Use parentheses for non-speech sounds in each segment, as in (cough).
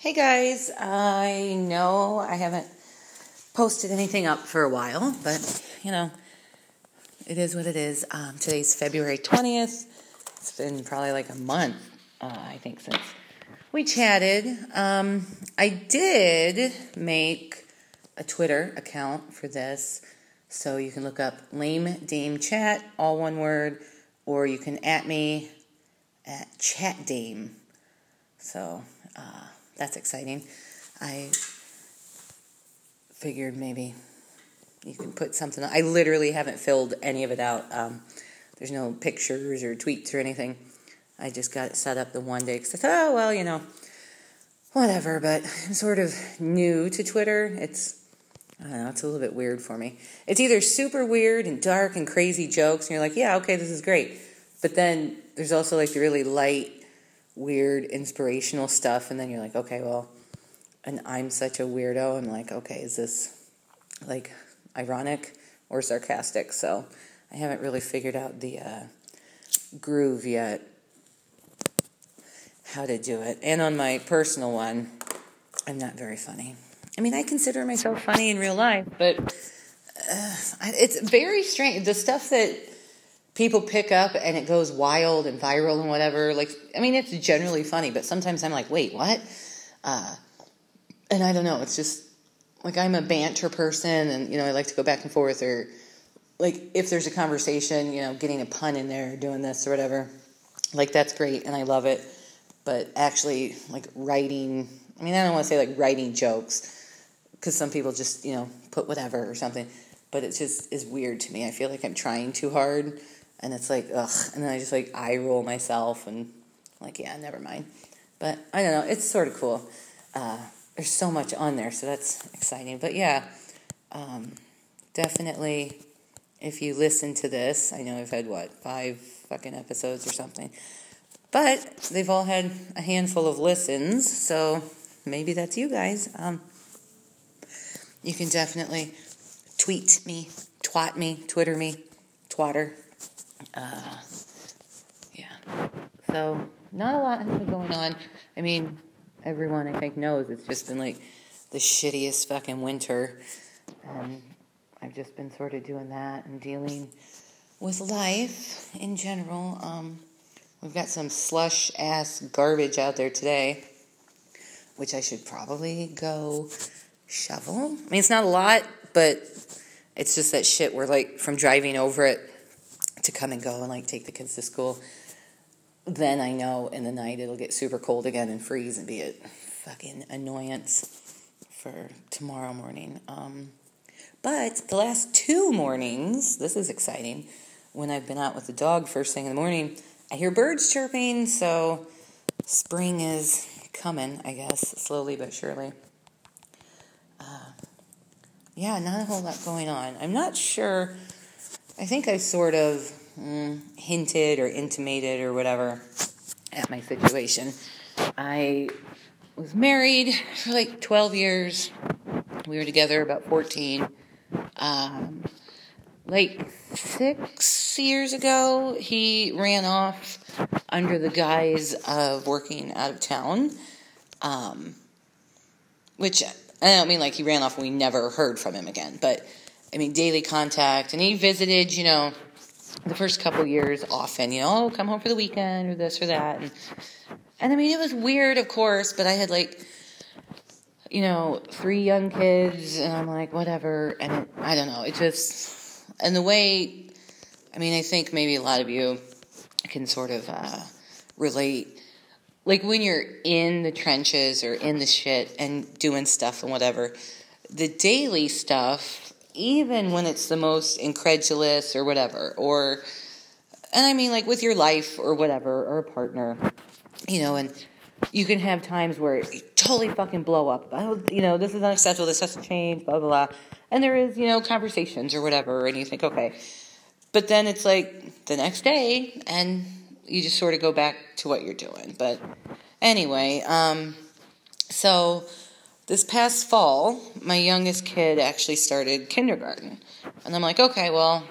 Hey guys, I know I haven't posted anything up for a while, but you know, it is what it is. Um, today's February 20th. It's been probably like a month, uh, I think, since we chatted. Um, I did make a Twitter account for this, so you can look up Lame Dame Chat, all one word, or you can at me at Chat Dame. So, uh, that's exciting. I figured maybe you can put something. I literally haven't filled any of it out. Um, there's no pictures or tweets or anything. I just got it set up the one day because I thought, oh well, you know, whatever. But I'm sort of new to Twitter. It's I don't know. It's a little bit weird for me. It's either super weird and dark and crazy jokes, and you're like, yeah, okay, this is great. But then there's also like the really light weird inspirational stuff and then you're like okay well and i'm such a weirdo i'm like okay is this like ironic or sarcastic? So i haven't really figured out the uh, groove yet how to do it. And on my personal one i'm not very funny. I mean i consider myself funny in real life but uh, it's very strange the stuff that people pick up and it goes wild and viral and whatever. Like, I mean, it's generally funny, but sometimes I'm like, wait, what? Uh, and I don't know. It's just like I'm a banter person, and you know, I like to go back and forth, or like if there's a conversation, you know, getting a pun in there, doing this or whatever. Like that's great, and I love it. But actually, like writing, I mean, I don't want to say like writing jokes because some people just you know put whatever or something. But it just is weird to me. I feel like I'm trying too hard and it's like ugh. And then i just like eye roll myself and like yeah never mind. But i don't know. It's sort of cool. Uh, there's so much on there so that's exciting. But yeah um, definitely if you listen to this i know i've had what five fucking episodes or something. But they've all had a handful of listens so maybe that's you guys. Um, you can definitely tweet me twat me twitter me twatter uh, yeah. So not a lot has been going on. I mean, everyone I think knows it's just been like the shittiest fucking winter, and I've just been sort of doing that and dealing with life in general. Um, we've got some slush ass garbage out there today, which I should probably go shovel. I mean, it's not a lot, but it's just that shit where like from driving over it to come and go and like take the kids to school, then I know in the night it'll get super cold again and freeze and be a fucking annoyance for tomorrow morning. Um, but the last two mornings, this is exciting. When I've been out with the dog first thing in the morning, I hear birds chirping, so spring is coming, I guess, slowly but surely. Uh, yeah, not a whole lot going on. I'm not sure I think I sort of mm, hinted or intimated or whatever at my situation. I was married for like 12 years. We were together about 14. Um, like six years ago, he ran off under the guise of working out of town. Um, which I don't mean like he ran off we never heard from him again, but I mean, daily contact. And he visited, you know, the first couple years often, you know, oh, come home for the weekend or this or that. And, and I mean, it was weird, of course, but I had like, you know, three young kids, and I'm like, whatever. And I don't know, it just, and the way, I mean, I think maybe a lot of you can sort of uh, relate. Like when you're in the trenches or in the shit and doing stuff and whatever, the daily stuff even when it's the most incredulous or whatever, or, and I mean, like with your life or whatever, or a partner, you know, and you can have times where you totally fucking blow up. Oh, you know, this is unacceptable, this has to change, blah, blah, blah. And there is, you know, conversations or whatever, and you think, okay. But then it's like the next day, and you just sort of go back to what you're doing. But anyway, um, so this past fall, my youngest kid actually started kindergarten. And I'm like, okay, well,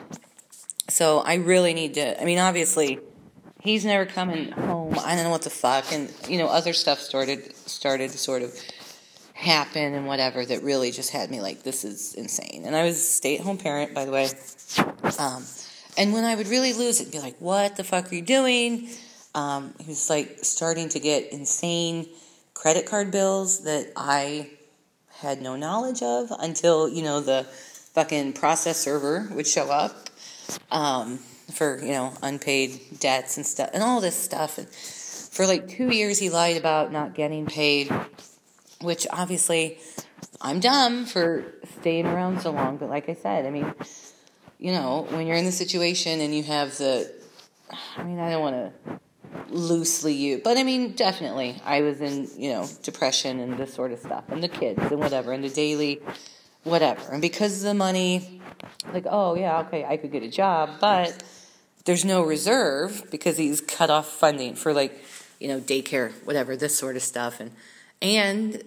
so I really need to, I mean, obviously, he's never coming home. I don't know what the fuck. And, you know, other stuff started started to sort of happen and whatever that really just had me like, this is insane. And I was a stay at home parent, by the way. Um, and when I would really lose it, be like, what the fuck are you doing? Um, he was like starting to get insane credit card bills that I had no knowledge of until, you know, the fucking process server would show up um, for, you know, unpaid debts and stuff and all this stuff. And for like two years, he lied about not getting paid which obviously I'm dumb for staying around so long. But like I said, I mean, you know, when you're in the situation and you have the, I mean, I don't want to loosely you, but I mean, definitely, I was in, you know, depression and this sort of stuff, and the kids and whatever, and the daily whatever. And because of the money, like, oh, yeah, okay, I could get a job, but there's no reserve because he's cut off funding for like, you know, daycare, whatever, this sort of stuff. And, and,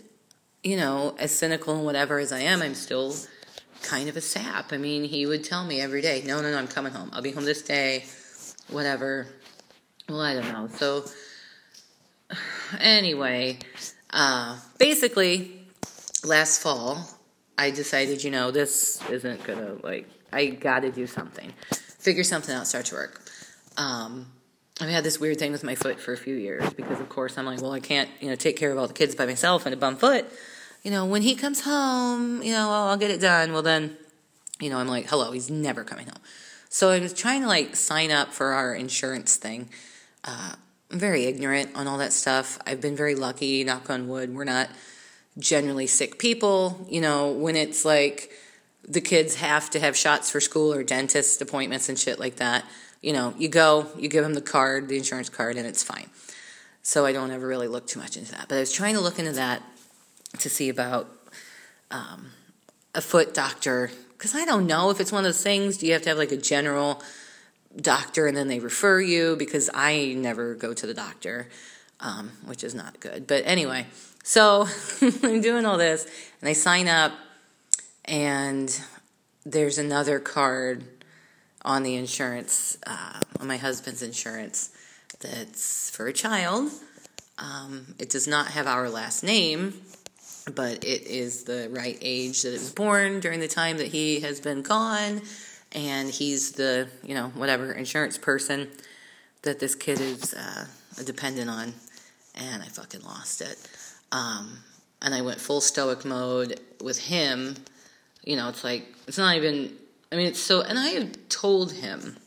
you know, as cynical and whatever as I am, I'm still kind of a sap. I mean, he would tell me every day, no, no, no, I'm coming home. I'll be home this day, whatever. Well, I don't know. So, anyway, uh, basically, last fall, I decided, you know, this isn't gonna, like, I gotta do something. Figure something out, start to work. Um, I've had this weird thing with my foot for a few years because, of course, I'm like, well, I can't, you know, take care of all the kids by myself and a bum foot. You know, when he comes home, you know, I'll, I'll get it done. Well, then, you know, I'm like, hello, he's never coming home. So I was trying to like sign up for our insurance thing. Uh, I'm very ignorant on all that stuff. I've been very lucky, knock on wood. We're not generally sick people. You know, when it's like the kids have to have shots for school or dentist appointments and shit like that you know, you go, you give them the card, the insurance card, and it's fine. So I don't ever really look too much into that. But I was trying to look into that to see about um, a foot doctor because I don't know if it's one of those things. Do you have to have like a general doctor and then they refer you? Because I never go to the doctor, um, which is not good. But anyway, so (laughs) I'm doing all this and I sign up, and there's another card on the insurance, uh, on my husband's insurance, that's for a child. Um, it does not have our last name, but it is the right age that it was born during the time that he has been gone, and he's the, you know, whatever insurance person that this kid is uh, dependent on, and I fucking lost it. Um, and I went full stoic mode with him. You know, it's like, it's not even I mean, it's so, and I have told him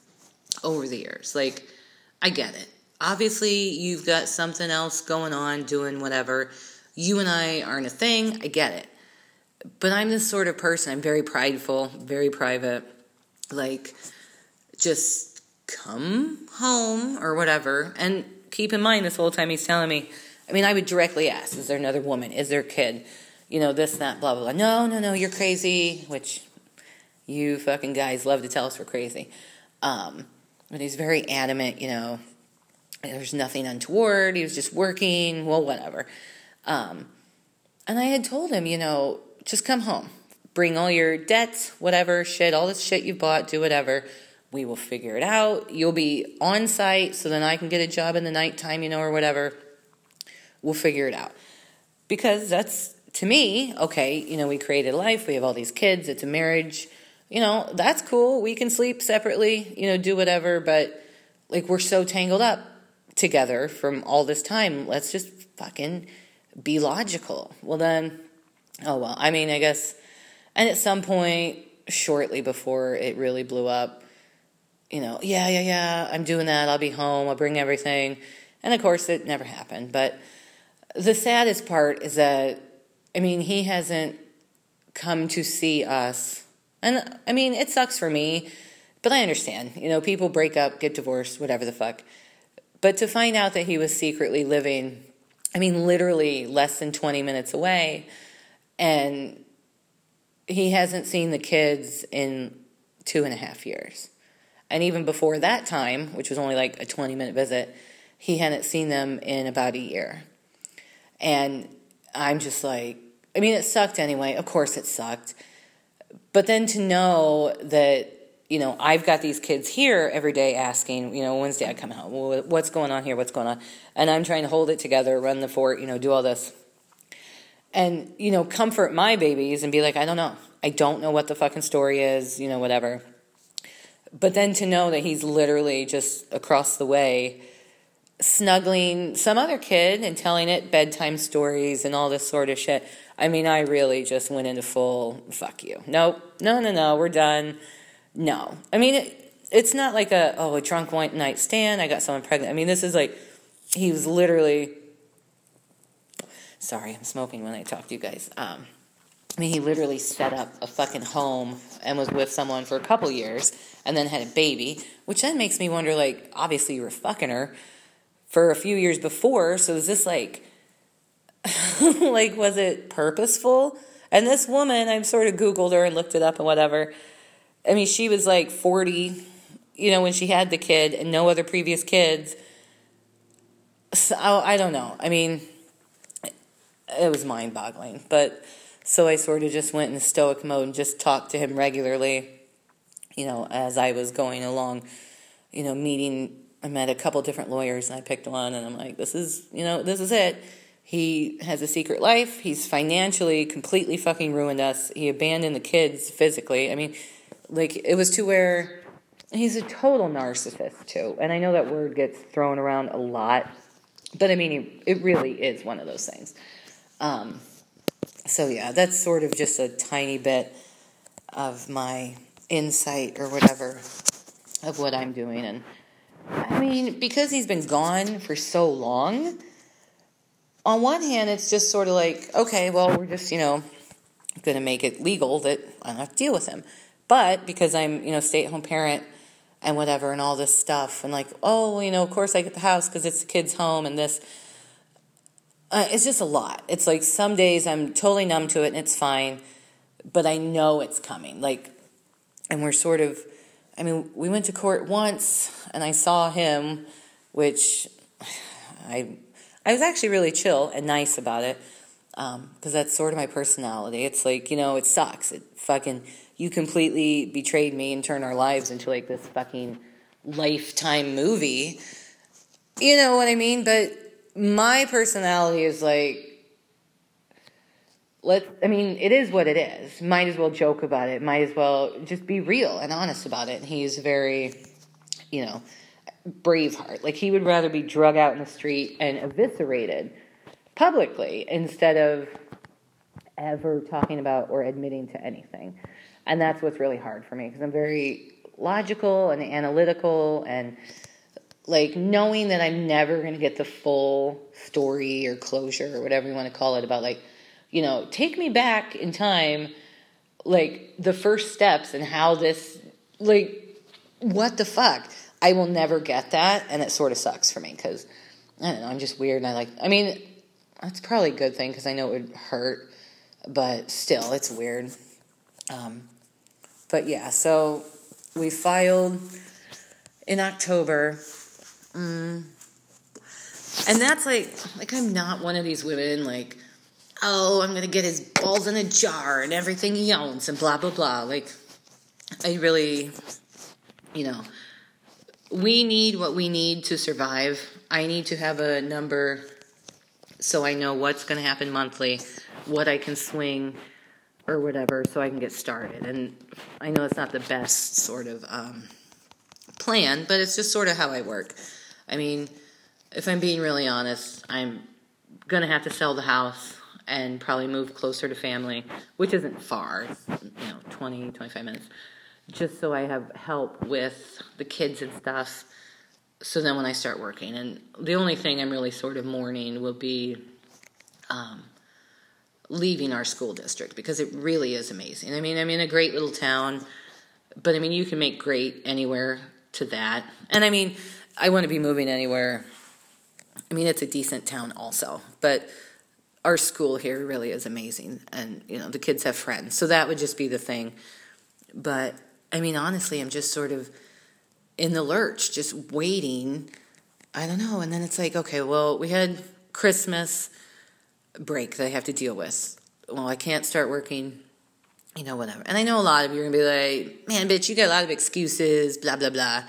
over the years, like, I get it. Obviously, you've got something else going on, doing whatever. You and I aren't a thing. I get it. But I'm this sort of person. I'm very prideful, very private. Like, just come home or whatever. And keep in mind, this whole time he's telling me, I mean, I would directly ask, is there another woman? Is there a kid? You know, this, that, blah, blah, blah. No, no, no, you're crazy, which you fucking guys love to tell us we're crazy. Um, but he's very adamant, you know, there's nothing untoward. He was just working, well, whatever. Um, and I had told him, you know, just come home. Bring all your debts, whatever, shit, all this shit you bought, do whatever. We will figure it out. You'll be on site so then I can get a job in the nighttime, you know, or whatever. We'll figure it out. Because that's, to me, okay, you know, we created life, we have all these kids, it's a marriage you know, that's cool. We can sleep separately, you know, do whatever, but like we're so tangled up together from all this time. Let's just fucking be logical. Well, then, oh well. I mean, I guess, and at some point, shortly before it really blew up, you know, yeah, yeah, yeah, I'm doing that. I'll be home. I'll bring everything. And of course, it never happened. But the saddest part is that, I mean, he hasn't come to see us and I mean, it sucks for me, but I understand. You know, people break up, get divorced, whatever the fuck. But to find out that he was secretly living, I mean, literally less than 20 minutes away, and he hasn't seen the kids in two and a half years. And even before that time, which was only like a 20 minute visit, he hadn't seen them in about a year. And I'm just like, I mean, it sucked anyway. Of course, it sucked. But then to know that, you know, I've got these kids here every day asking, you know, Wednesday I come home? What's going on here? What's going on? And I'm trying to hold it together, run the fort, you know, do all this. And, you know, comfort my babies and be like, I don't know. I don't know what the fucking story is, you know, whatever. But then to know that he's literally just across the way snuggling some other kid and telling it bedtime stories and all this sort of shit. I mean, I really just went into full fuck you. Nope. No, no, no. We're done. No. I mean, it, it's not like a, oh, a drunk one night stand. I got someone pregnant. I mean, this is like, he was literally, sorry, I'm smoking when I talk to you guys. Um, I mean, he literally set up a fucking home and was with someone for a couple years and then had a baby, which then makes me wonder like, obviously you were fucking her for a few years before. So is this like, (laughs) like, was it purposeful? And this woman, I've sort of Googled her and looked it up and whatever. I mean, she was like 40, you know, when she had the kid and no other previous kids. So, I don't know. I mean, it was mind boggling. But so I sort of just went in stoic mode and just talked to him regularly, you know, as I was going along, you know, meeting. I met a couple different lawyers and I picked one and I'm like, this is, you know, this is it. He has a secret life. He's financially completely fucking ruined us. He abandoned the kids physically. I mean, like, it was to where he's a total narcissist, too. And I know that word gets thrown around a lot, but I mean, it really is one of those things. Um, so yeah, that's sort of just a tiny bit of my insight or whatever of what I'm doing. And I mean, because he's been gone for so long, on one hand, it's just sort of like, okay, well, we're just, you know, going to make it legal that I don't have to deal with him. But because I'm, you know, stay at home parent and whatever and all this stuff, and like, oh, you know, of course I get the house because it's the kid's home and this uh, it's just a lot. It's like some days I'm totally numb to it and it's fine, but I know it's coming. Like, and we're sort of, I mean, we went to court once and I saw him, which (sighs) I, I was actually really chill and nice about it because um, that's sort of my personality. It's like, you know, it sucks. It fucking, you completely betrayed me and turned our lives into like this fucking lifetime movie. You know what I mean? But my personality is like let I mean, it is what it is. Might as well joke about it. Might as well just be real and honest about it. And he's very, you know, braveheart. Like he would rather be drug out in the street and eviscerated publicly instead of ever talking about or admitting to anything. And that's what's really hard for me because I'm very logical and analytical and like knowing that I'm never going to get the full story or closure or whatever you want to call it about like, you know, take me back in time, like the first steps and how this, like, what the fuck? I will never get that, and it sort of sucks for me because I don't know. I'm just weird, and I like. I mean, that's probably a good thing because I know it would hurt, but still, it's weird. Um, but yeah, so we filed in October Mm. And that's like, like I'm not one of these women like, oh, I'm gonna get his balls in a jar and everything he owns and blah blah blah. Like, I really, you know, we need what we need to survive. I need to have a number so I know what's gonna happen monthly, what I can swing or whatever, so I can get started. And I know it's not the best sort of um, plan, but it's just sort of how I work. I mean, if I'm being really honest, I'm to have to sell the house and probably move closer to family, which isn't far, you know, 20, 25 minutes, just so I have help with the kids and stuff. So then when I start working, and the only thing I'm really sort of mourning will be um, leaving our school district because it really is amazing. I mean, I'm in a great little town, but I mean, you can make great anywhere to that. And I mean, I wouldn't be moving anywhere. I mean, it's a decent town also, but our school here really is amazing, and you know the kids have friends, so that would just be the thing. But I mean, honestly, I'm just sort of in the lurch, just waiting. I don't know, and then it's like, okay, well, we had Christmas break that I have to deal with. Well, I can't start working, you know, whatever. And I know a lot of you are gonna be like, man, bitch, you got a lot of excuses, blah blah blah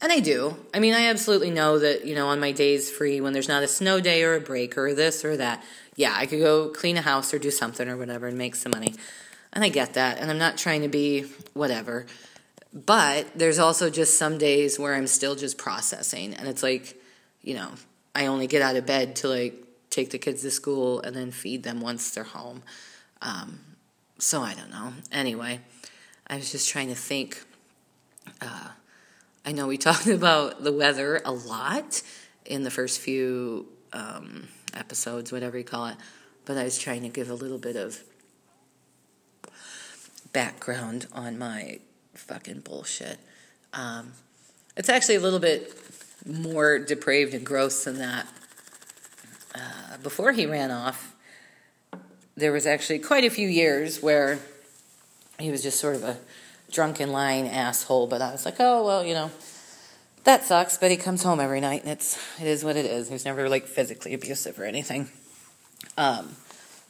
And I do. I mean, I absolutely know that, you know, on my days free, when there's not a snow day or a break or this or that, yeah, I could go clean a house or do something or whatever and make some money. And I get that. And I'm not trying to be whatever. But there's also just some days where I'm still just processing. And it's like, you know, I only get out of bed to like take the kids to school and then feed them once they're home. Um, so I don't know. Anyway, I was just trying to think. Uh, I know we (laughs) talked about the weather a lot in the first few um, episodes, whatever you call it, but I was trying to give a little bit of background on my fucking bullshit. Um, it's actually a little bit more depraved and gross than that. Uh, before he ran off, there was actually quite a few years where he was just sort of a drunken lying asshole. But I was like, oh well, you know, that sucks. But he comes home every night, and it's it is what it is. He's never like physically abusive or anything. Um,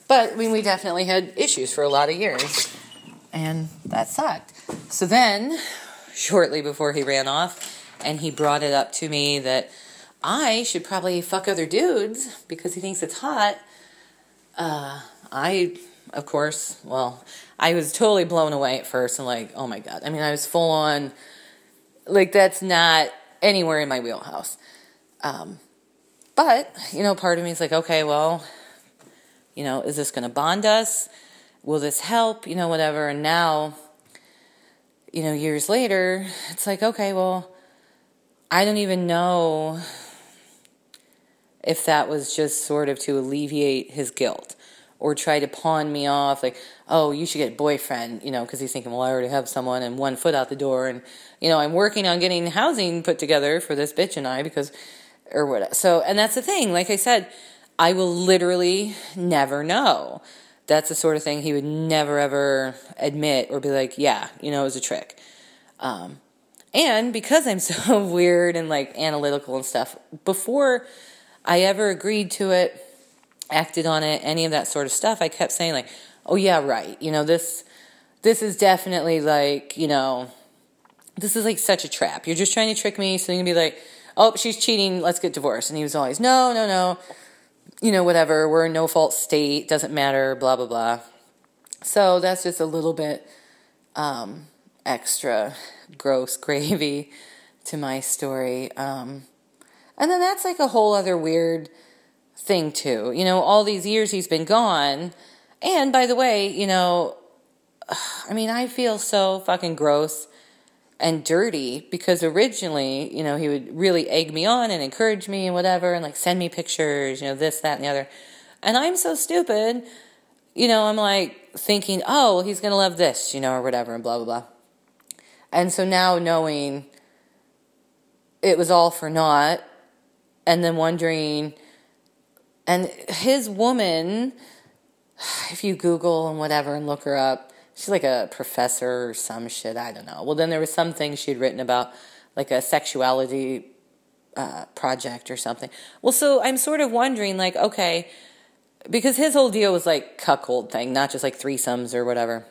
but I mean, we definitely had issues for a lot of years, and that sucked. So then, shortly before he ran off, and he brought it up to me that I should probably fuck other dudes because he thinks it's hot. Uh, I, of course, well, I was totally blown away at first and like, oh my god. I mean, I was full on, like, that's not anywhere in my wheelhouse. Um, but, you know, part of me is like, okay, well, you know, is this going to bond us? Will this help? You know, whatever. And now, you know, years later, it's like, okay, well, I don't even know if that was just sort of to alleviate his guilt or try to pawn me off like oh you should get a boyfriend you know because he's thinking well i already have someone and one foot out the door. And you know i'm working on getting housing put together for this bitch and i because or what so and that's the thing. Like i said i will literally never know. That's the sort of thing he would never ever admit or be like yeah you know it was a trick. Um, and because i'm (laughs) so weird and like analytical and stuff before i ever agreed to it acted on it, any of that sort of stuff, I kept saying like, "Oh yeah, right. You know, this this is definitely like, you know, this is like such a trap. You're just trying to trick me so you can be like, "Oh, she's cheating. Let's get divorced." And he was always, "No, no, no. You know, whatever. We're in no-fault state. Doesn't matter, blah blah blah." So, that's just a little bit um, extra gross (laughs) gravy to my story. Um, and then that's like a whole other weird thing too. You know, all these years he's been gone. And by the way, you know, (sighs) I mean, I feel so fucking gross and dirty because originally, you know, he would really egg me on and encourage me and whatever and like send me pictures, you know, this, that, and the other. And I'm so stupid, you know, I'm like thinking, oh, well, he's going to love this, you know, or whatever, and blah, blah, blah. And so now knowing it was all for naught, and then wondering, and his woman, if you Google and whatever and look her up, she's like a professor or some shit. I don't know. Well, then there was some things she'd written about, like a sexuality uh, project or something. Well, so I'm sort of wondering, like, okay, because his whole deal was like cuckold thing, not just like threesomes or whatever,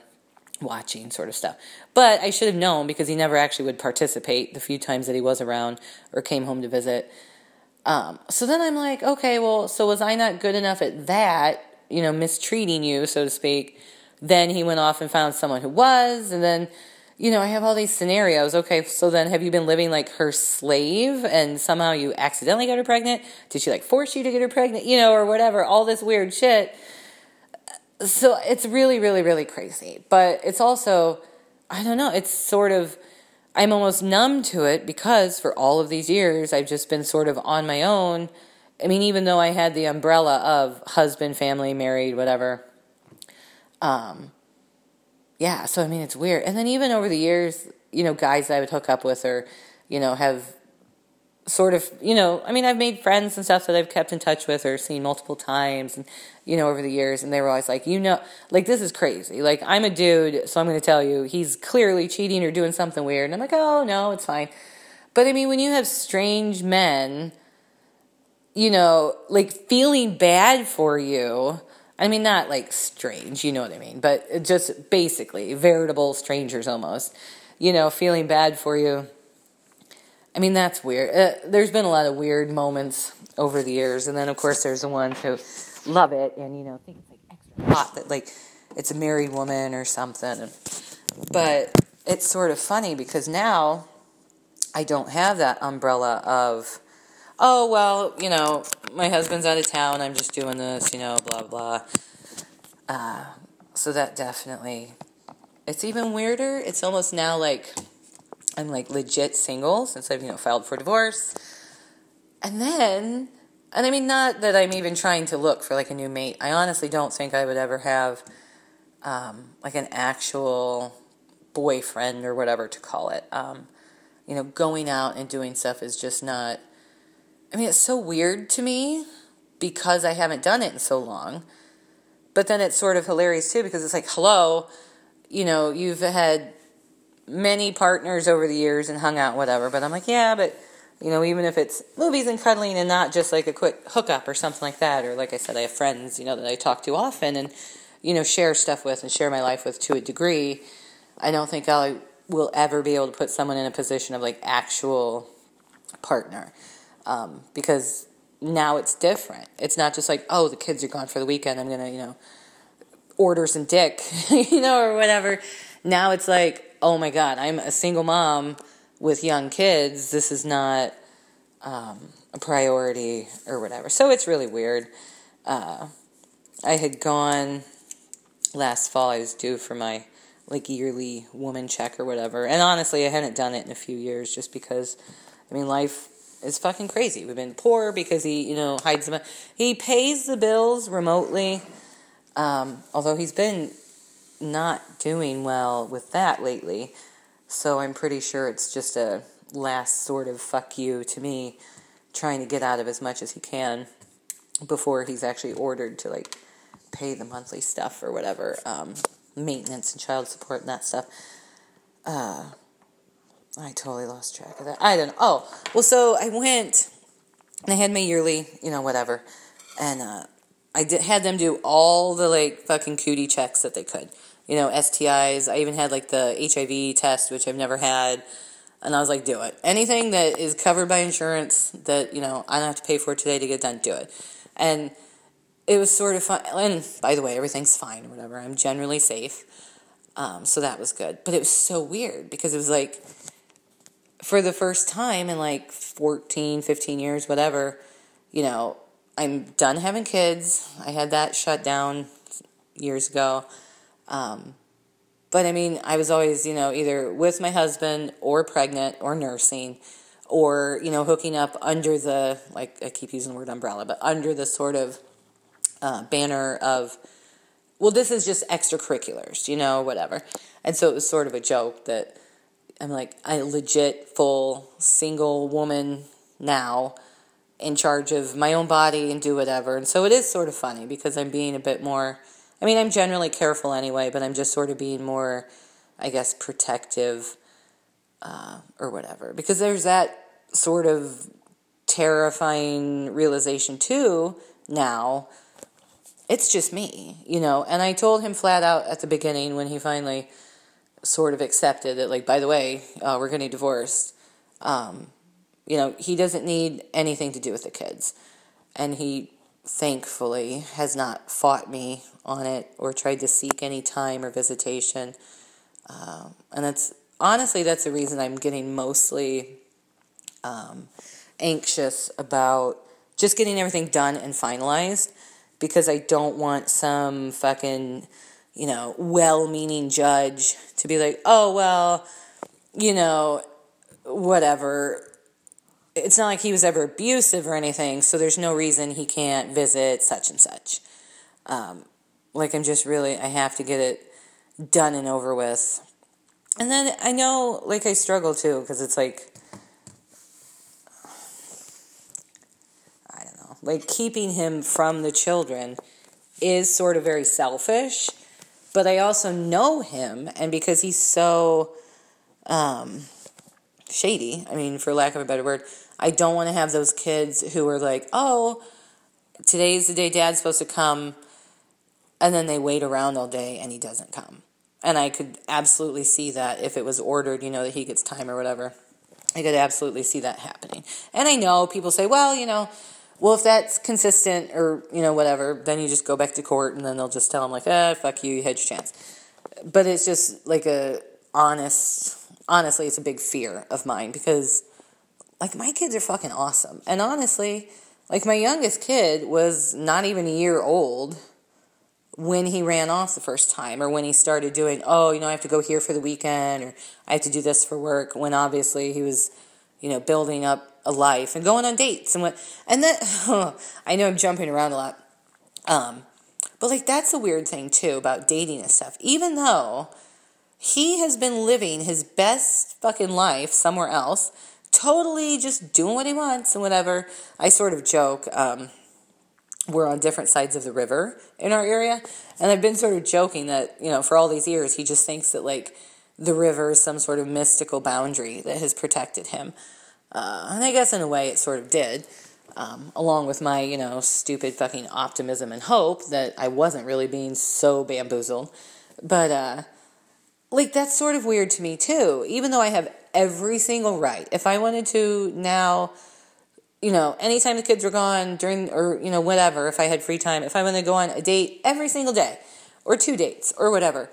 watching sort of stuff. But I should have known because he never actually would participate the few times that he was around or came home to visit. Um, so then I'm like, okay, well, so was I not good enough at that, you know, mistreating you, so to speak? Then he went off and found someone who was, and then, you know, I have all these scenarios. Okay, so then have you been living like her slave and somehow you accidentally got her pregnant? Did she like force you to get her pregnant, you know, or whatever? All this weird shit. So it's really, really, really crazy. But it's also, I don't know, it's sort of I'm almost numb to it because for all of these years, I've just been sort of on my own. I mean, even though I had the umbrella of husband, family, married, whatever. Um, yeah, so I mean, it's weird. And then even over the years, you know, guys I would hook up with or, you know, have sort of, you know, I mean, I've made friends and stuff that I've kept in touch with or seen multiple times and, you know, over the years. And they were always like, you know, like, this is crazy. Like, I'm a dude, so I'm going to tell you, he's clearly cheating or doing something weird. And I'm like, oh, no, it's fine. But I mean, when you have strange men, you know, like feeling bad for you, I mean, not like strange, you know what I mean, but just basically veritable strangers almost, you know, feeling bad for you I mean, that's weird. Uh, there's been a lot of weird moments over the years, and then of course there's the ones who love it and you know think it's like extra hot that like it's a married woman or something. But it's sort of funny because now I don't have that umbrella of, oh well, you know, my husband's out of town. I'm just doing this, you know, blah blah. Uh, so that definitely, it's even weirder. It's almost now like I'm like legit single since I've, you know, filed for divorce. And then, and I mean, not that I'm even trying to look for like a new mate. I honestly don't think I would ever have um, like an actual boyfriend or whatever to call it. Um, you know, going out and doing stuff is just not, I mean, it's so weird to me because I haven't done it in so long. But then it's sort of hilarious too because it's like, hello, you know, you've had many partners over the years and hung out, whatever. But I'm like, yeah, but you know, even if it's movies and cuddling and not just like a quick hookup or something like that, or like I said, I have friends, you know, that I talk to often and, you know, share stuff with and share my life with to a degree. I don't think I will ever be able to put someone in a position of like actual partner um, because now it's different. It's not just like, oh, the kids are gone for the weekend. I'm to, you know, order some dick, (laughs) you know, or whatever. Now it's like, oh my God, I'm a single mom with young kids. This is not um, a priority or whatever. So it's really weird. Uh, I had gone last fall, I was due for my like yearly woman check or whatever. And honestly, I hadn't done it in a few years just because, I mean, life is fucking crazy. We've been poor because he, you know, hides them. He pays the bills remotely, um, although he's been not doing well with that lately. So I'm pretty sure it's just a last sort of fuck you to me, trying to get out of as much as he can before he's actually ordered to like pay the monthly stuff or whatever, um, maintenance and child support and that stuff. Uh, I totally lost track of that. I don't know. Oh, well, so I went and I had my yearly, you know, whatever. And uh, I did, had them do all the like fucking cootie checks that they could you know, STIs. I even had like the HIV test, which I've never had. And I was like, do it. Anything that is covered by insurance that, you know, I don't have to pay for today to get done, do it. And it was sort of fun. And by the way, everything's fine or whatever. I'm generally safe. Um, so that was good. But it was so weird because it was like, for the first time in like 14, 15 years, whatever, you know, I'm done having kids. I had that shut down years ago. Um, but I mean, I was always, you know, either with my husband or pregnant or nursing or, you know, hooking up under the, like, I keep using the word umbrella, but under the sort of uh, banner of, well, this is just extracurriculars, you know, whatever. And so it was sort of a joke that I'm like, I legit full single woman now in charge of my own body and do whatever. And so it is sort of funny because I'm being a bit more I mean, I'm generally careful anyway, but I'm just sort of being more, I guess, protective uh, or whatever. Because there's that sort of terrifying realization too now. It's just me, you know. And I told him flat out at the beginning when he finally sort of accepted that, like, by the way, uh, we're getting divorced. Um, you know, he doesn't need anything to do with the kids. And he thankfully, has not fought me on it or tried to seek any time or visitation. Um, and that's honestly, that's the reason I'm getting mostly um, anxious about just getting everything done and finalized because I don't want some fucking, you know, well meaning judge to be like, oh, well, you know, whatever it's not like he was ever abusive or anything, so there's no reason he can't visit such and such. Um, like, I'm just really, I have to get it done and over with. And then I know, like, I struggle too, because it's like, I don't know, like, keeping him from the children is sort of very selfish, but I also know him, and because he's so, um, shady, I mean, for lack of a better word, I don't want to have those kids who are like, oh, today's the day dad's supposed to come, and then they wait around all day and he doesn't come. And I could absolutely see that if it was ordered, you know, that he gets time or whatever. I could absolutely see that happening. And I know people say, well, you know, well, if that's consistent or, you know, whatever, then you just go back to court and then they'll just tell them, like, eh, fuck you, you had your chance. But it's just like a honest, honestly, it's a big fear of mine because, like, my kids are fucking awesome. And honestly, like, my youngest kid was not even a year old when he ran off the first time or when he started doing, oh, you know, I have to go here for the weekend or I have to do this for work when obviously he was, you know, building up a life and going on dates and what, and then, oh, (laughs) I know I'm jumping around a lot. Um, but like that's a weird thing too about dating and stuff. Even though he has been living his best fucking life somewhere else, totally just doing what he wants and whatever. I sort of joke, um, we're on different sides of the river in our area. And I've been sort of joking that, you know, for all these years, he just thinks that, like, the river is some sort of mystical boundary that has protected him. Uh, and I guess in a way it sort of did, um, along with my, you know, stupid fucking optimism and hope that I wasn't really being so bamboozled. But, uh, like, that's sort of weird to me, too. Even though I have every single right. If I wanted to now you know, anytime the kids were gone during, or, you know, whatever, if I had free time, if I wanted to go on a date every single day or two dates or whatever,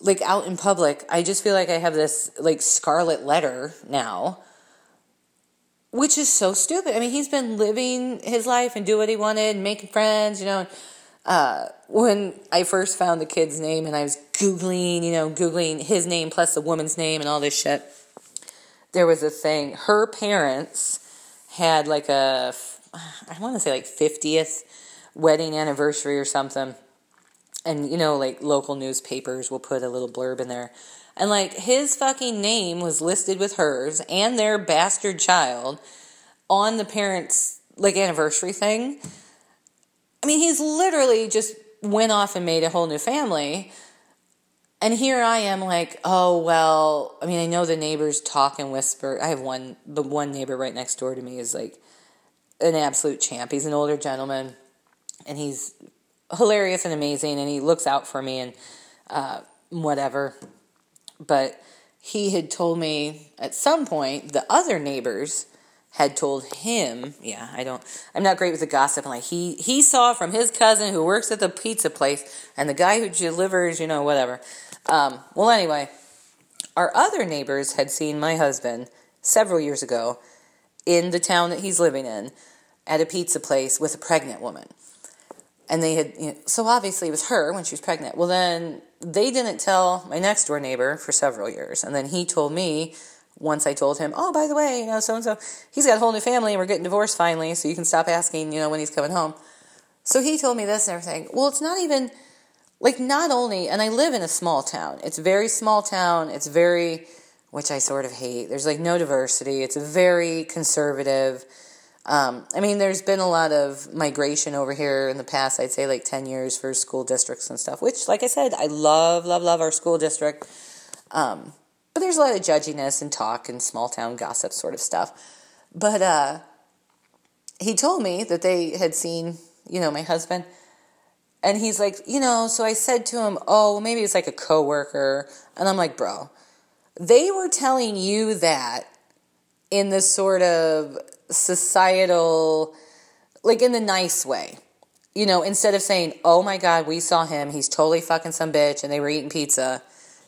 like out in public, I just feel like I have this like scarlet letter now, which is so stupid. I mean, he's been living his life and do what he wanted, making friends, you know. Uh, when I first found the kid's name and I was Googling, you know, Googling his name plus the woman's name and all this shit, there was a thing. Her parents had like a, I want to say like 50th wedding anniversary or something. And, you know, like local newspapers will put a little blurb in there. And like his fucking name was listed with hers and their bastard child on the parents' like anniversary thing. I mean, he's literally just went off and made a whole new family and here I am like, oh well, I mean, I know the neighbors talk and whisper. I have one the one neighbor right next door to me is like an absolute champ. He's an older gentleman and he's hilarious and amazing and he looks out for me and uh, whatever. But he had told me at some point the other neighbors had told him, yeah, I don't, I'm not great with the gossip. Like he, he saw from his cousin who works at the pizza place and the guy who delivers, you know, whatever. Um, well, anyway, our other neighbors had seen my husband several years ago in the town that he's living in at a pizza place with a pregnant woman. And they had, you know, so obviously it was her when she was pregnant. Well, then they didn't tell my next door neighbor for several years. And then he told me once I told him, oh, by the way, you know, so and so, he's got a whole new family and we're getting divorced finally, so you can stop asking, you know, when he's coming home. So he told me this and everything. Well, it's not even like not only and i live in a small town. It's very small town. It's very which i sort of hate. There's like no diversity. It's very conservative. Um, i mean there's been a lot of migration over here in the past i'd say like 10 years for school districts and stuff which like i said i love love love our school district. Um, but there's a lot of judginess and talk and small town gossip sort of stuff. But uh, he told me that they had seen you know my husband and he's like, you know, so I said to him, oh, maybe it's like a coworker. And I'm like, bro, they were telling you that in this sort of societal, like in the nice way. You know, instead of saying, oh my God, we saw him, he's totally fucking some bitch, and they were eating pizza.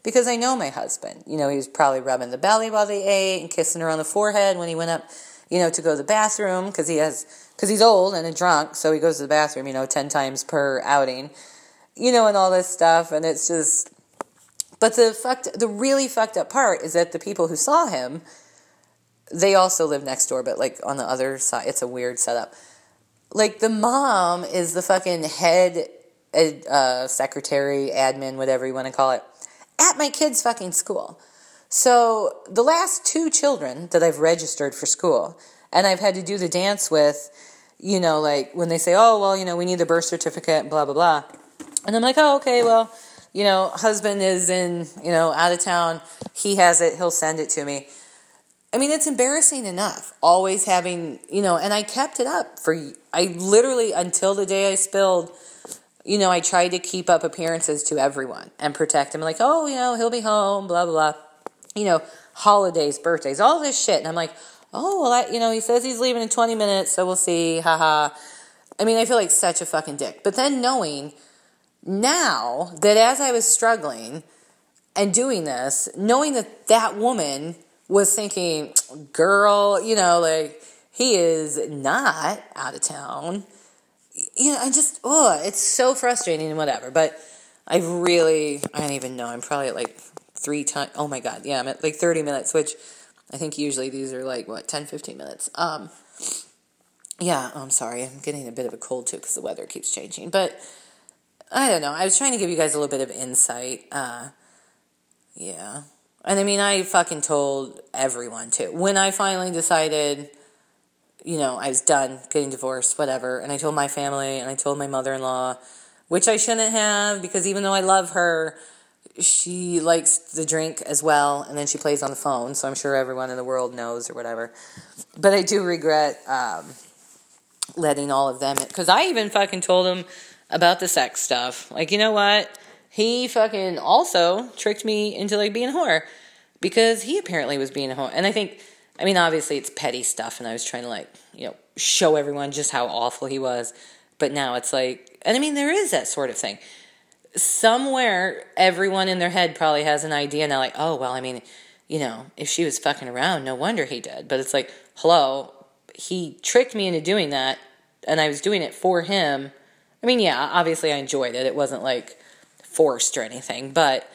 Because I know my husband. You know, he was probably rubbing the belly while they ate and kissing her on the forehead when he went up, you know, to go to the bathroom because he has because he's old and a drunk, so he goes to the bathroom, you know, 10 times per outing, you know, and all this stuff. And it's just, but the fucked, the really fucked up part is that the people who saw him, they also live next door, but like on the other side, it's a weird setup. Like the mom is the fucking head uh, secretary, admin, whatever you want to call it, at my kid's fucking school. So the last two children that I've registered for school, and I've had to do the dance with, you know, like when they say, oh, well, you know, we need the birth certificate, blah, blah, blah. And I'm like, oh, okay, well, you know, husband is in, you know, out of town. He has it. He'll send it to me. I mean, it's embarrassing enough always having, you know, and I kept it up for, I literally, until the day I spilled, you know, I tried to keep up appearances to everyone and protect him. Like, oh, you know, he'll be home, blah, blah, blah. You know, holidays, birthdays, all this shit. And I'm like, oh, well, I, you know, he says he's leaving in 20 minutes, so we'll see. Haha. I mean, I feel like such a fucking dick. But then knowing now that as I was struggling and doing this, knowing that that woman was thinking, girl, you know, like, he is not out of town. You know, I just, oh, it's so frustrating and whatever. But I really, I don't even know. I'm probably at like three times. Oh my God. Yeah, I'm at like 30 minutes, which I think usually these are like, what, 10, 15 minutes. Um, yeah, I'm sorry. I'm getting a bit of a cold too because the weather keeps changing. But I don't know. I was trying to give you guys a little bit of insight. Uh, yeah. And I mean, I fucking told everyone too. When I finally decided, you know, I was done getting divorced, whatever, and I told my family and I told my mother in law, which I shouldn't have because even though I love her, she likes the drink as well, and then she plays on the phone, so I'm sure everyone in the world knows or whatever. But I do regret um, letting all of them, because I even fucking told them about the sex stuff. Like, you know what? He fucking also tricked me into like being a whore because he apparently was being a whore. And I think, I mean, obviously it's petty stuff, and I was trying to like, you know, show everyone just how awful he was. But now it's like, and I mean, there is that sort of thing. Somewhere, everyone in their head probably has an idea now, like, oh, well, I mean, you know, if she was fucking around, no wonder he did. But it's like, hello, he tricked me into doing that, and I was doing it for him. I mean, yeah, obviously I enjoyed it. It wasn't like forced or anything, but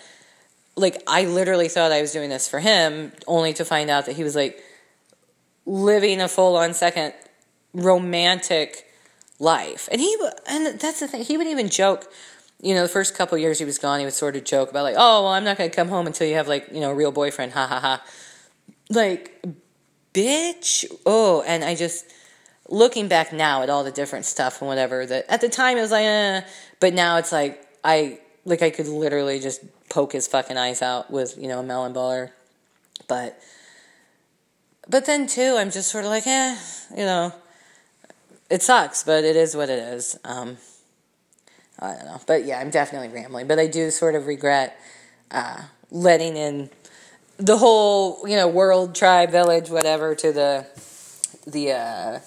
like I literally thought I was doing this for him, only to find out that he was like living a full on second romantic life. And he and that's the thing. He would even joke. You know, the first couple years he was gone, he would sort of joke about like, "Oh, well, I'm not going to come home until you have like you know a real boyfriend." Ha ha ha. Like, bitch. Oh, and I just looking back now at all the different stuff and whatever that at the time it was like, eh, but now it's like I like I could literally just poke his fucking eyes out with you know a melon baller, but but then too I'm just sort of like, eh, you know it sucks, but it is what it is. Um, I don't know, but yeah, I'm definitely rambling. But I do sort of regret uh, letting in the whole, you know, world, tribe, village, whatever, to the the uh,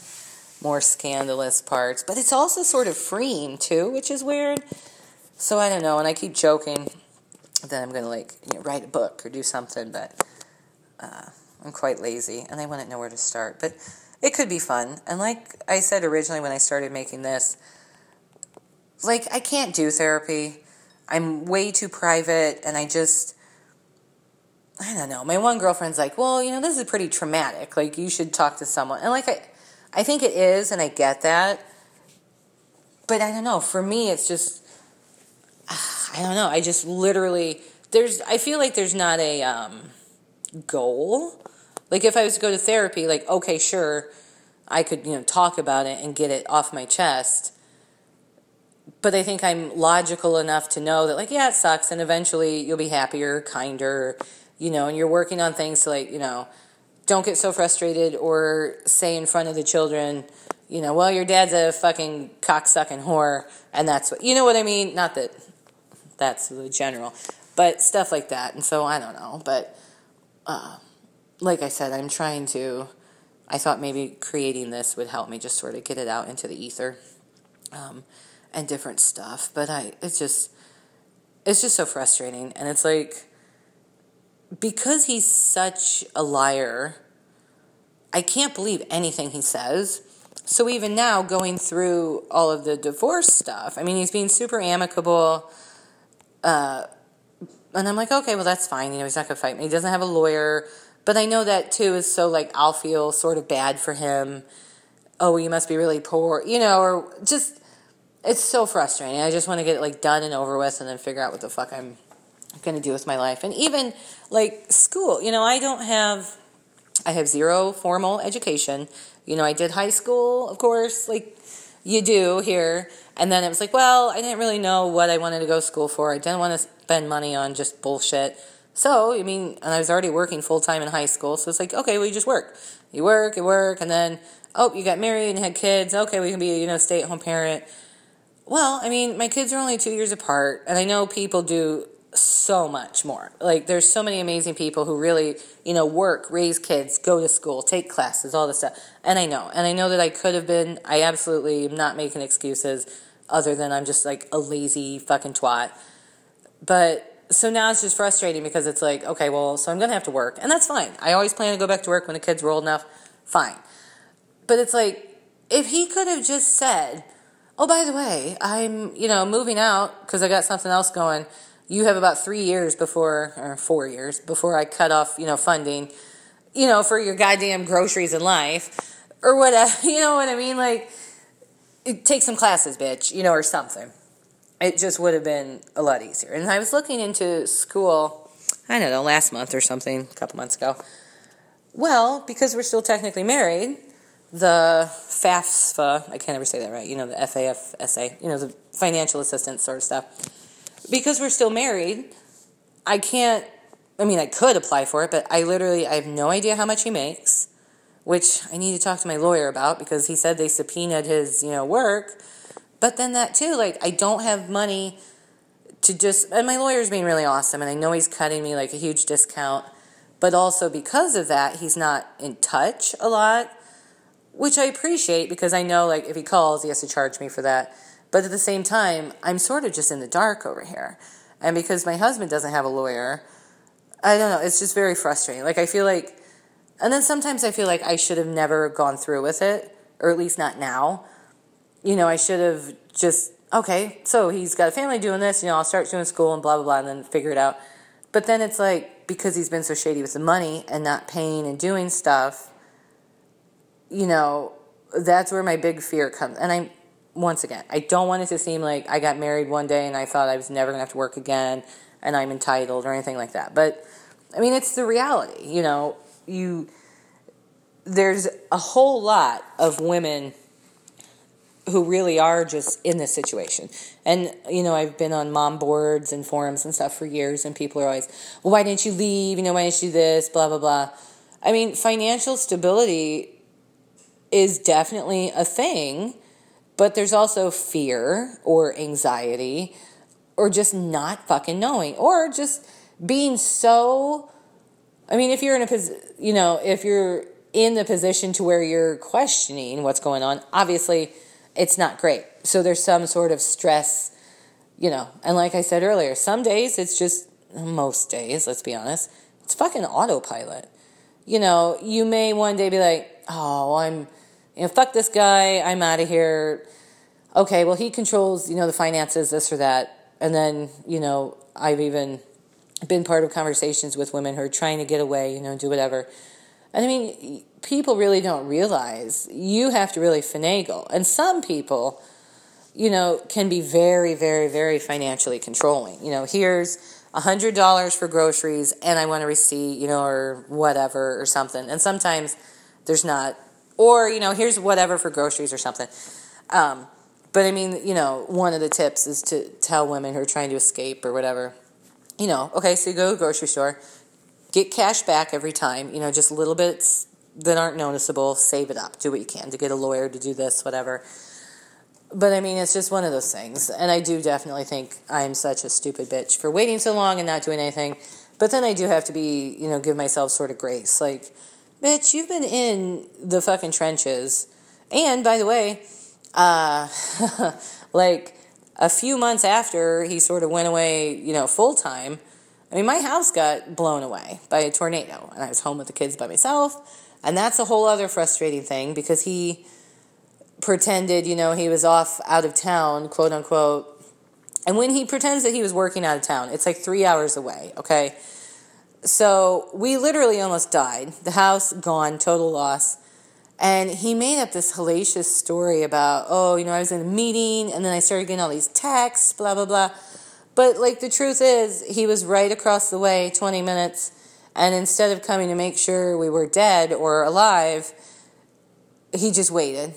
more scandalous parts. But it's also sort of freeing too, which is weird. So I don't know, and I keep joking that I'm gonna like you know, write a book or do something, but uh, I'm quite lazy and I wouldn't know where to start. But it could be fun. And like I said originally when I started making this, like I can't do therapy. I'm way too private and I just I don't know. My one girlfriend's like, "Well, you know, this is pretty traumatic. Like you should talk to someone." And like I I think it is and I get that. But I don't know. For me, it's just I don't know. I just literally there's I feel like there's not a um goal like if I was to go to therapy, like okay, sure, I could, you know, talk about it and get it off my chest. But I think I'm logical enough to know that like yeah, it sucks and eventually you'll be happier, kinder, you know, and you're working on things to like, you know, don't get so frustrated or say in front of the children, you know, well, your dad's a fucking cocksucking whore, and that's what, you know what I mean? Not that that's the general, but stuff like that. And so I don't know, but uh, like I said, I'm trying to. I thought maybe creating this would help me just sort of get it out into the ether, um, and different stuff. But I, it's just, it's just so frustrating, and it's like, because he's such a liar. I can't believe anything he says. So even now, going through all of the divorce stuff, I mean, he's being super amicable. Uh, and I'm like, okay, well, that's fine. You know, he's not going to fight me. He doesn't have a lawyer. But I know that too is so like I'll feel sort of bad for him. Oh, you must be really poor, you know, or just it's so frustrating. I just want to get it like done and over with and then figure out what the fuck I'm going to do with my life. And even like school, you know, I don't have I have zero formal education. You know, I did high school, of course, like you do here. And then it was like, well, I didn't really know what I wanted to go to school for. I didn't want to spend money on just bullshit. So, I mean, and I was already working full time in high school, so it's like, okay, well, you just work. You work, you work, and then, oh, you got married and had kids. Okay, we can be, you know, stay at home parent. Well, I mean, my kids are only two years apart, and I know people do so much more. Like there's so many amazing people who really, you know, work, raise kids, go to school, take classes, all this stuff. And I know, and I know that I could have been. I absolutely am not making excuses, other than I'm just like a lazy fucking twat. But so now it's just frustrating because it's like, okay, well, so I'm gonna have to work, and that's fine. I always plan to go back to work when the kids were old enough. Fine, but it's like if he could have just said, "Oh, by the way, I'm you know moving out because I got something else going." you have about three years before, or four years before I cut off, you know, funding, you know, for your goddamn groceries in life, or whatever. (laughs) You know what I mean? Like, take some classes, bitch, you know, or something. It just would have been a lot easier. And I was looking into school, I don't know, last month or something, a couple months ago. Well, because we're still technically married, the FAFSA, I can't ever say that right, you know, the FAFSA, you know, the financial assistance sort of stuff because we're still married, I can't. I mean, I could apply for it, but I literally I have no idea how much he makes, which I need to talk to my lawyer about because he said they subpoenaed his you know work. But then that too, like I don't have money to just. And my lawyer's being really awesome, and I know he's cutting me like a huge discount. But also because of that, he's not in touch a lot, which I appreciate because I know like if he calls, he has to charge me for that. But at the same time, I'm sort of just in the dark over here. And because my husband doesn't have a lawyer, I don't know, it's just very frustrating. Like, I feel like, and then sometimes I feel like I should have never gone through with it, or at least not now. You know, I should have just, okay, so he's got a family doing this, you know, I'll start doing school and blah, blah, blah, and then figure it out. But then it's like, because he's been so shady with the money and not paying and doing stuff, you know, that's where my big fear comes. And I'm, once again, I don't want it to seem like I got married one day and I thought I was never going to have to work again and I'm entitled or anything like that. But I mean, it's the reality. You know, you there's a whole lot of women who really are just in this situation. And, you know, I've been on mom boards and forums and stuff for years, and people are always, well, why didn't you leave? You know, why didn't you do this? Blah, blah, blah. I mean, financial stability is definitely a thing but there's also fear or anxiety or just not fucking knowing or just being so I mean if you're in a position, you know, if you're in the position to where you're questioning what's going on, obviously it's not great. So there's some sort of stress, you know. And like I said earlier, some days it's just most days, let's be honest, it's fucking autopilot. You know, you may one day be like, "Oh, I'm you know, fuck this guy, I'm out of here. Okay, well, he controls, you know, the finances, this or that. And then, you know, I've even been part of conversations with women who are trying to get away, you know, do whatever. And I mean, people really don't realize you have to really finagle. And some people, you know, can be very, very, very financially controlling. You know, here's a hundred dollars for groceries and I want a receipt, you know, or whatever or something. And sometimes there's not or, you know, here's whatever for groceries or something. Um, but I mean, you know, one of the tips is to tell women who are trying to escape or whatever, you know, okay, so you go to grocery store, get cash back every time, you know, just little bits that aren't noticeable, save it up, do what you can to get a lawyer to do this, whatever. But I mean, it's just one of those things. And I do definitely think I'm such a stupid bitch for waiting so long and not doing anything. But then I do have to be, you know, give myself sort of grace. Like, bitch, you've been in the fucking trenches. And by the way, uh, (laughs) like a few months after he sort of went away, you know, full time, I mean, my house got blown away by a tornado, and I was home with the kids by myself. And that's a whole other frustrating thing because he pretended, you know, he was off out of town, quote unquote. And when he pretends that he was working out of town, it's like three hours away, okay? So we literally almost died. The house gone, total loss. And he made up this hellacious story about, oh, you know, I was in a meeting and then I started getting all these texts, blah, blah, blah. But like the truth is, he was right across the way, 20 minutes. And instead of coming to make sure we were dead or alive, he just waited,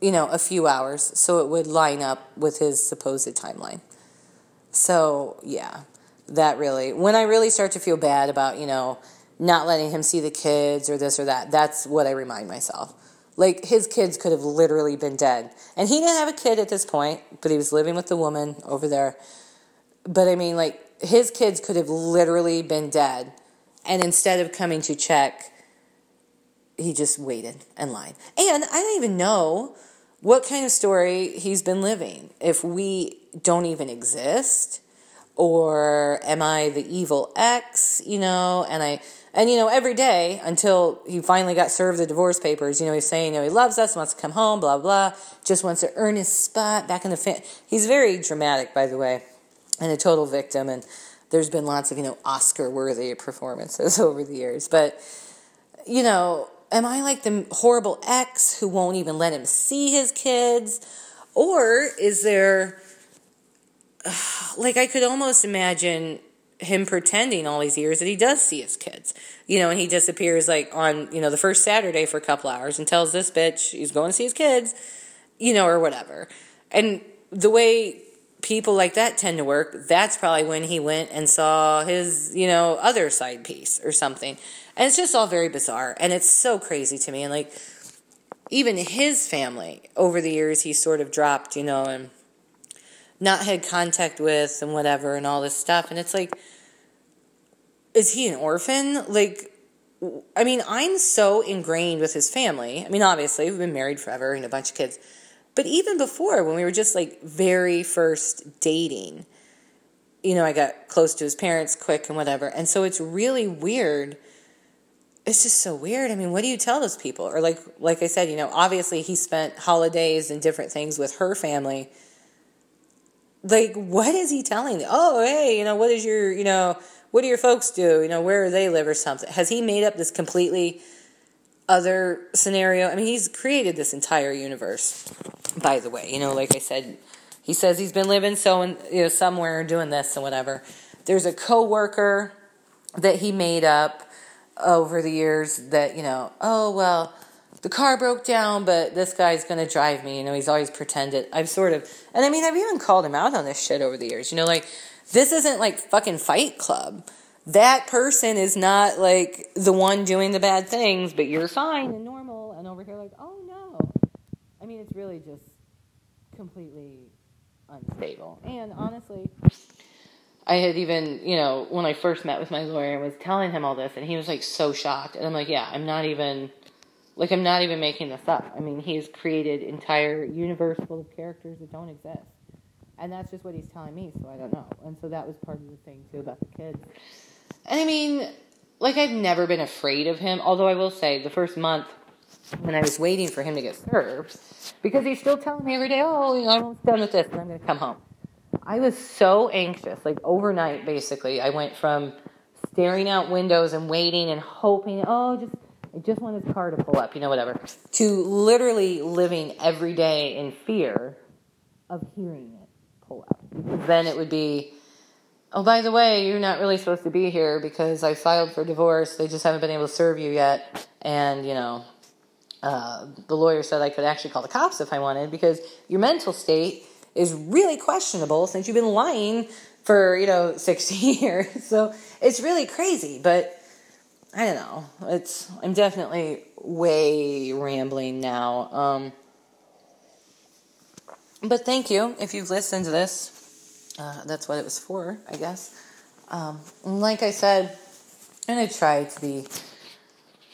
you know, a few hours so it would line up with his supposed timeline. So, yeah that really when I really start to feel bad about, you know, not letting him see the kids or this or that, that's what I remind myself. Like his kids could have literally been dead. And he didn't have a kid at this point, but he was living with the woman over there. But I mean, like, his kids could have literally been dead. And instead of coming to check, he just waited and lied. And I don't even know what kind of story he's been living. If we don't even exist, or am I the evil ex, you know, and I and you know, every day until he finally got served the divorce papers, you know, he's saying, you know, he loves us, wants to come home, blah blah, just wants to earn his spot back in the family. He's very dramatic, by the way, and a total victim. And there's been lots of you know Oscar-worthy performances (laughs) over the years, but you know, am I like the horrible ex who won't even let him see his kids, or is there? (sighs) Like I could almost imagine him pretending all these years that he does see his kids. You know, and he disappears like on, you know, the first Saturday for a couple hours and tells this bitch he's going to see his kids, you know, or whatever. And the way people like that tend to work, that's probably when he went and saw his, you know, other side piece or something. And it's just all very bizarre. And it's so crazy to me. And like, even his family over the years, he sort of dropped, you know, and not had contact with and whatever and all this stuff. And it's like, is he an orphan? Like, I mean, I'm so ingrained with his family. I mean, obviously, we've been married forever and a bunch of kids. But even before, when we were just like very first dating, you know, I got close to his parents quick and whatever. And so it's really weird. It's just so weird. I mean, what do you tell those people? Or like like I said, you know, obviously he spent holidays and different things with her family like what is he telling them? Oh, hey, you know, what is your, you know, what do your folks do? You know, where do they live or something? Has he made up this completely other scenario? I mean, he's created this entire universe, by the way. You know, like I said, he says he's been living so in, you know somewhere doing this and whatever. There's a coworker that he made up over the years that, you know, oh well, the car broke down, but this guy's going to drive me. You know, he's always pretended. I've sort of, and I mean, I've even called him out on this shit over the years. You know, like, this isn't like fucking Fight Club. That person is not like the one doing the bad things, but you're fine and normal. And over here, like, oh no. I mean, it's really just completely unstable. And honestly, I had even, you know, when I first met with my lawyer, I was telling him all this, and he was like so shocked. And I'm like, yeah, I'm not even like I'm not even making this up. I mean, he's created entire universe full of characters that don't exist. And that's just what he's telling me, so I don't know. And so that was part of the thing too about the kids. And I mean, like I've never been afraid of him, although I will say the first month when I was waiting for him to get served, because he's still telling me every day, oh, you know, I'm almost done with this and I'm gonna come home. I was so anxious, like overnight basically. I went from staring out windows and waiting and hoping, oh, just I just want his car to pull up, you know, whatever, to literally living every day in fear of hearing it pull up. Because then it would be, oh, by the way, you're not really supposed to be here because I filed for divorce. They just haven't been able to serve you yet. And, you know, uh, the lawyer said I could actually call the cops if I wanted because your mental state is really questionable since you've been lying for, you know, (laughs) 60 years. So it's really crazy. But I don't know. It's I'm definitely way rambling now. Um, but thank you if you've listened to this. Uh, that's what it was for, I guess. Um, like I said, I'm gonna try to be.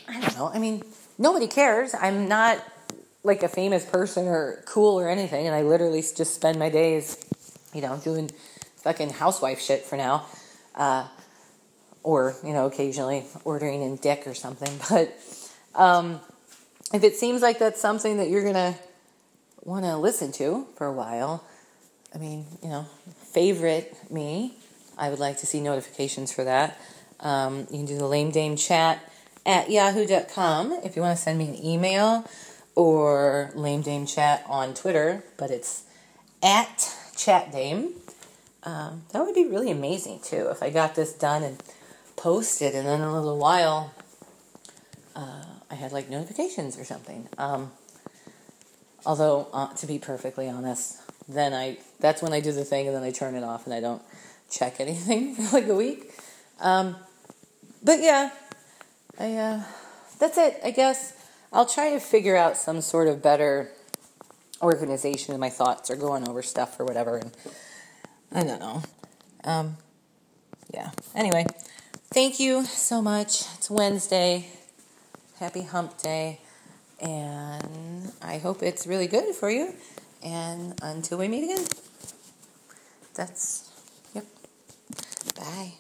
I don't know. I mean, nobody cares. I'm not like a famous person or cool or anything, and I literally just spend my days, you know, doing fucking housewife shit for now. Uh, or you know occasionally ordering in dick or something (laughs) but um, if it seems like that's something that you're gonna want to listen to for a while i mean you know favorite me i would like to see notifications for that. Um, you can do the lame dame chat at yahoo.com if you want to send me an email or lame dame chat on twitter but it's at chat dame. Um, that would be really amazing too if i got this done and posted, and then in a little while, uh, I had like notifications or something. Um, although, uh, to be perfectly honest, then I that's when I do the thing, and then I turn it off, and I don't check anything (laughs) for like a week. Um, but yeah, I uh, that's it. I guess I'll try to figure out some sort of better organization in my thoughts or going over stuff or whatever. And I don't know. Um, yeah. Anyway, Thank you so much. It's Wednesday. Happy hump day. And I hope it's really good for you. And until we meet again, that's, yep. Bye.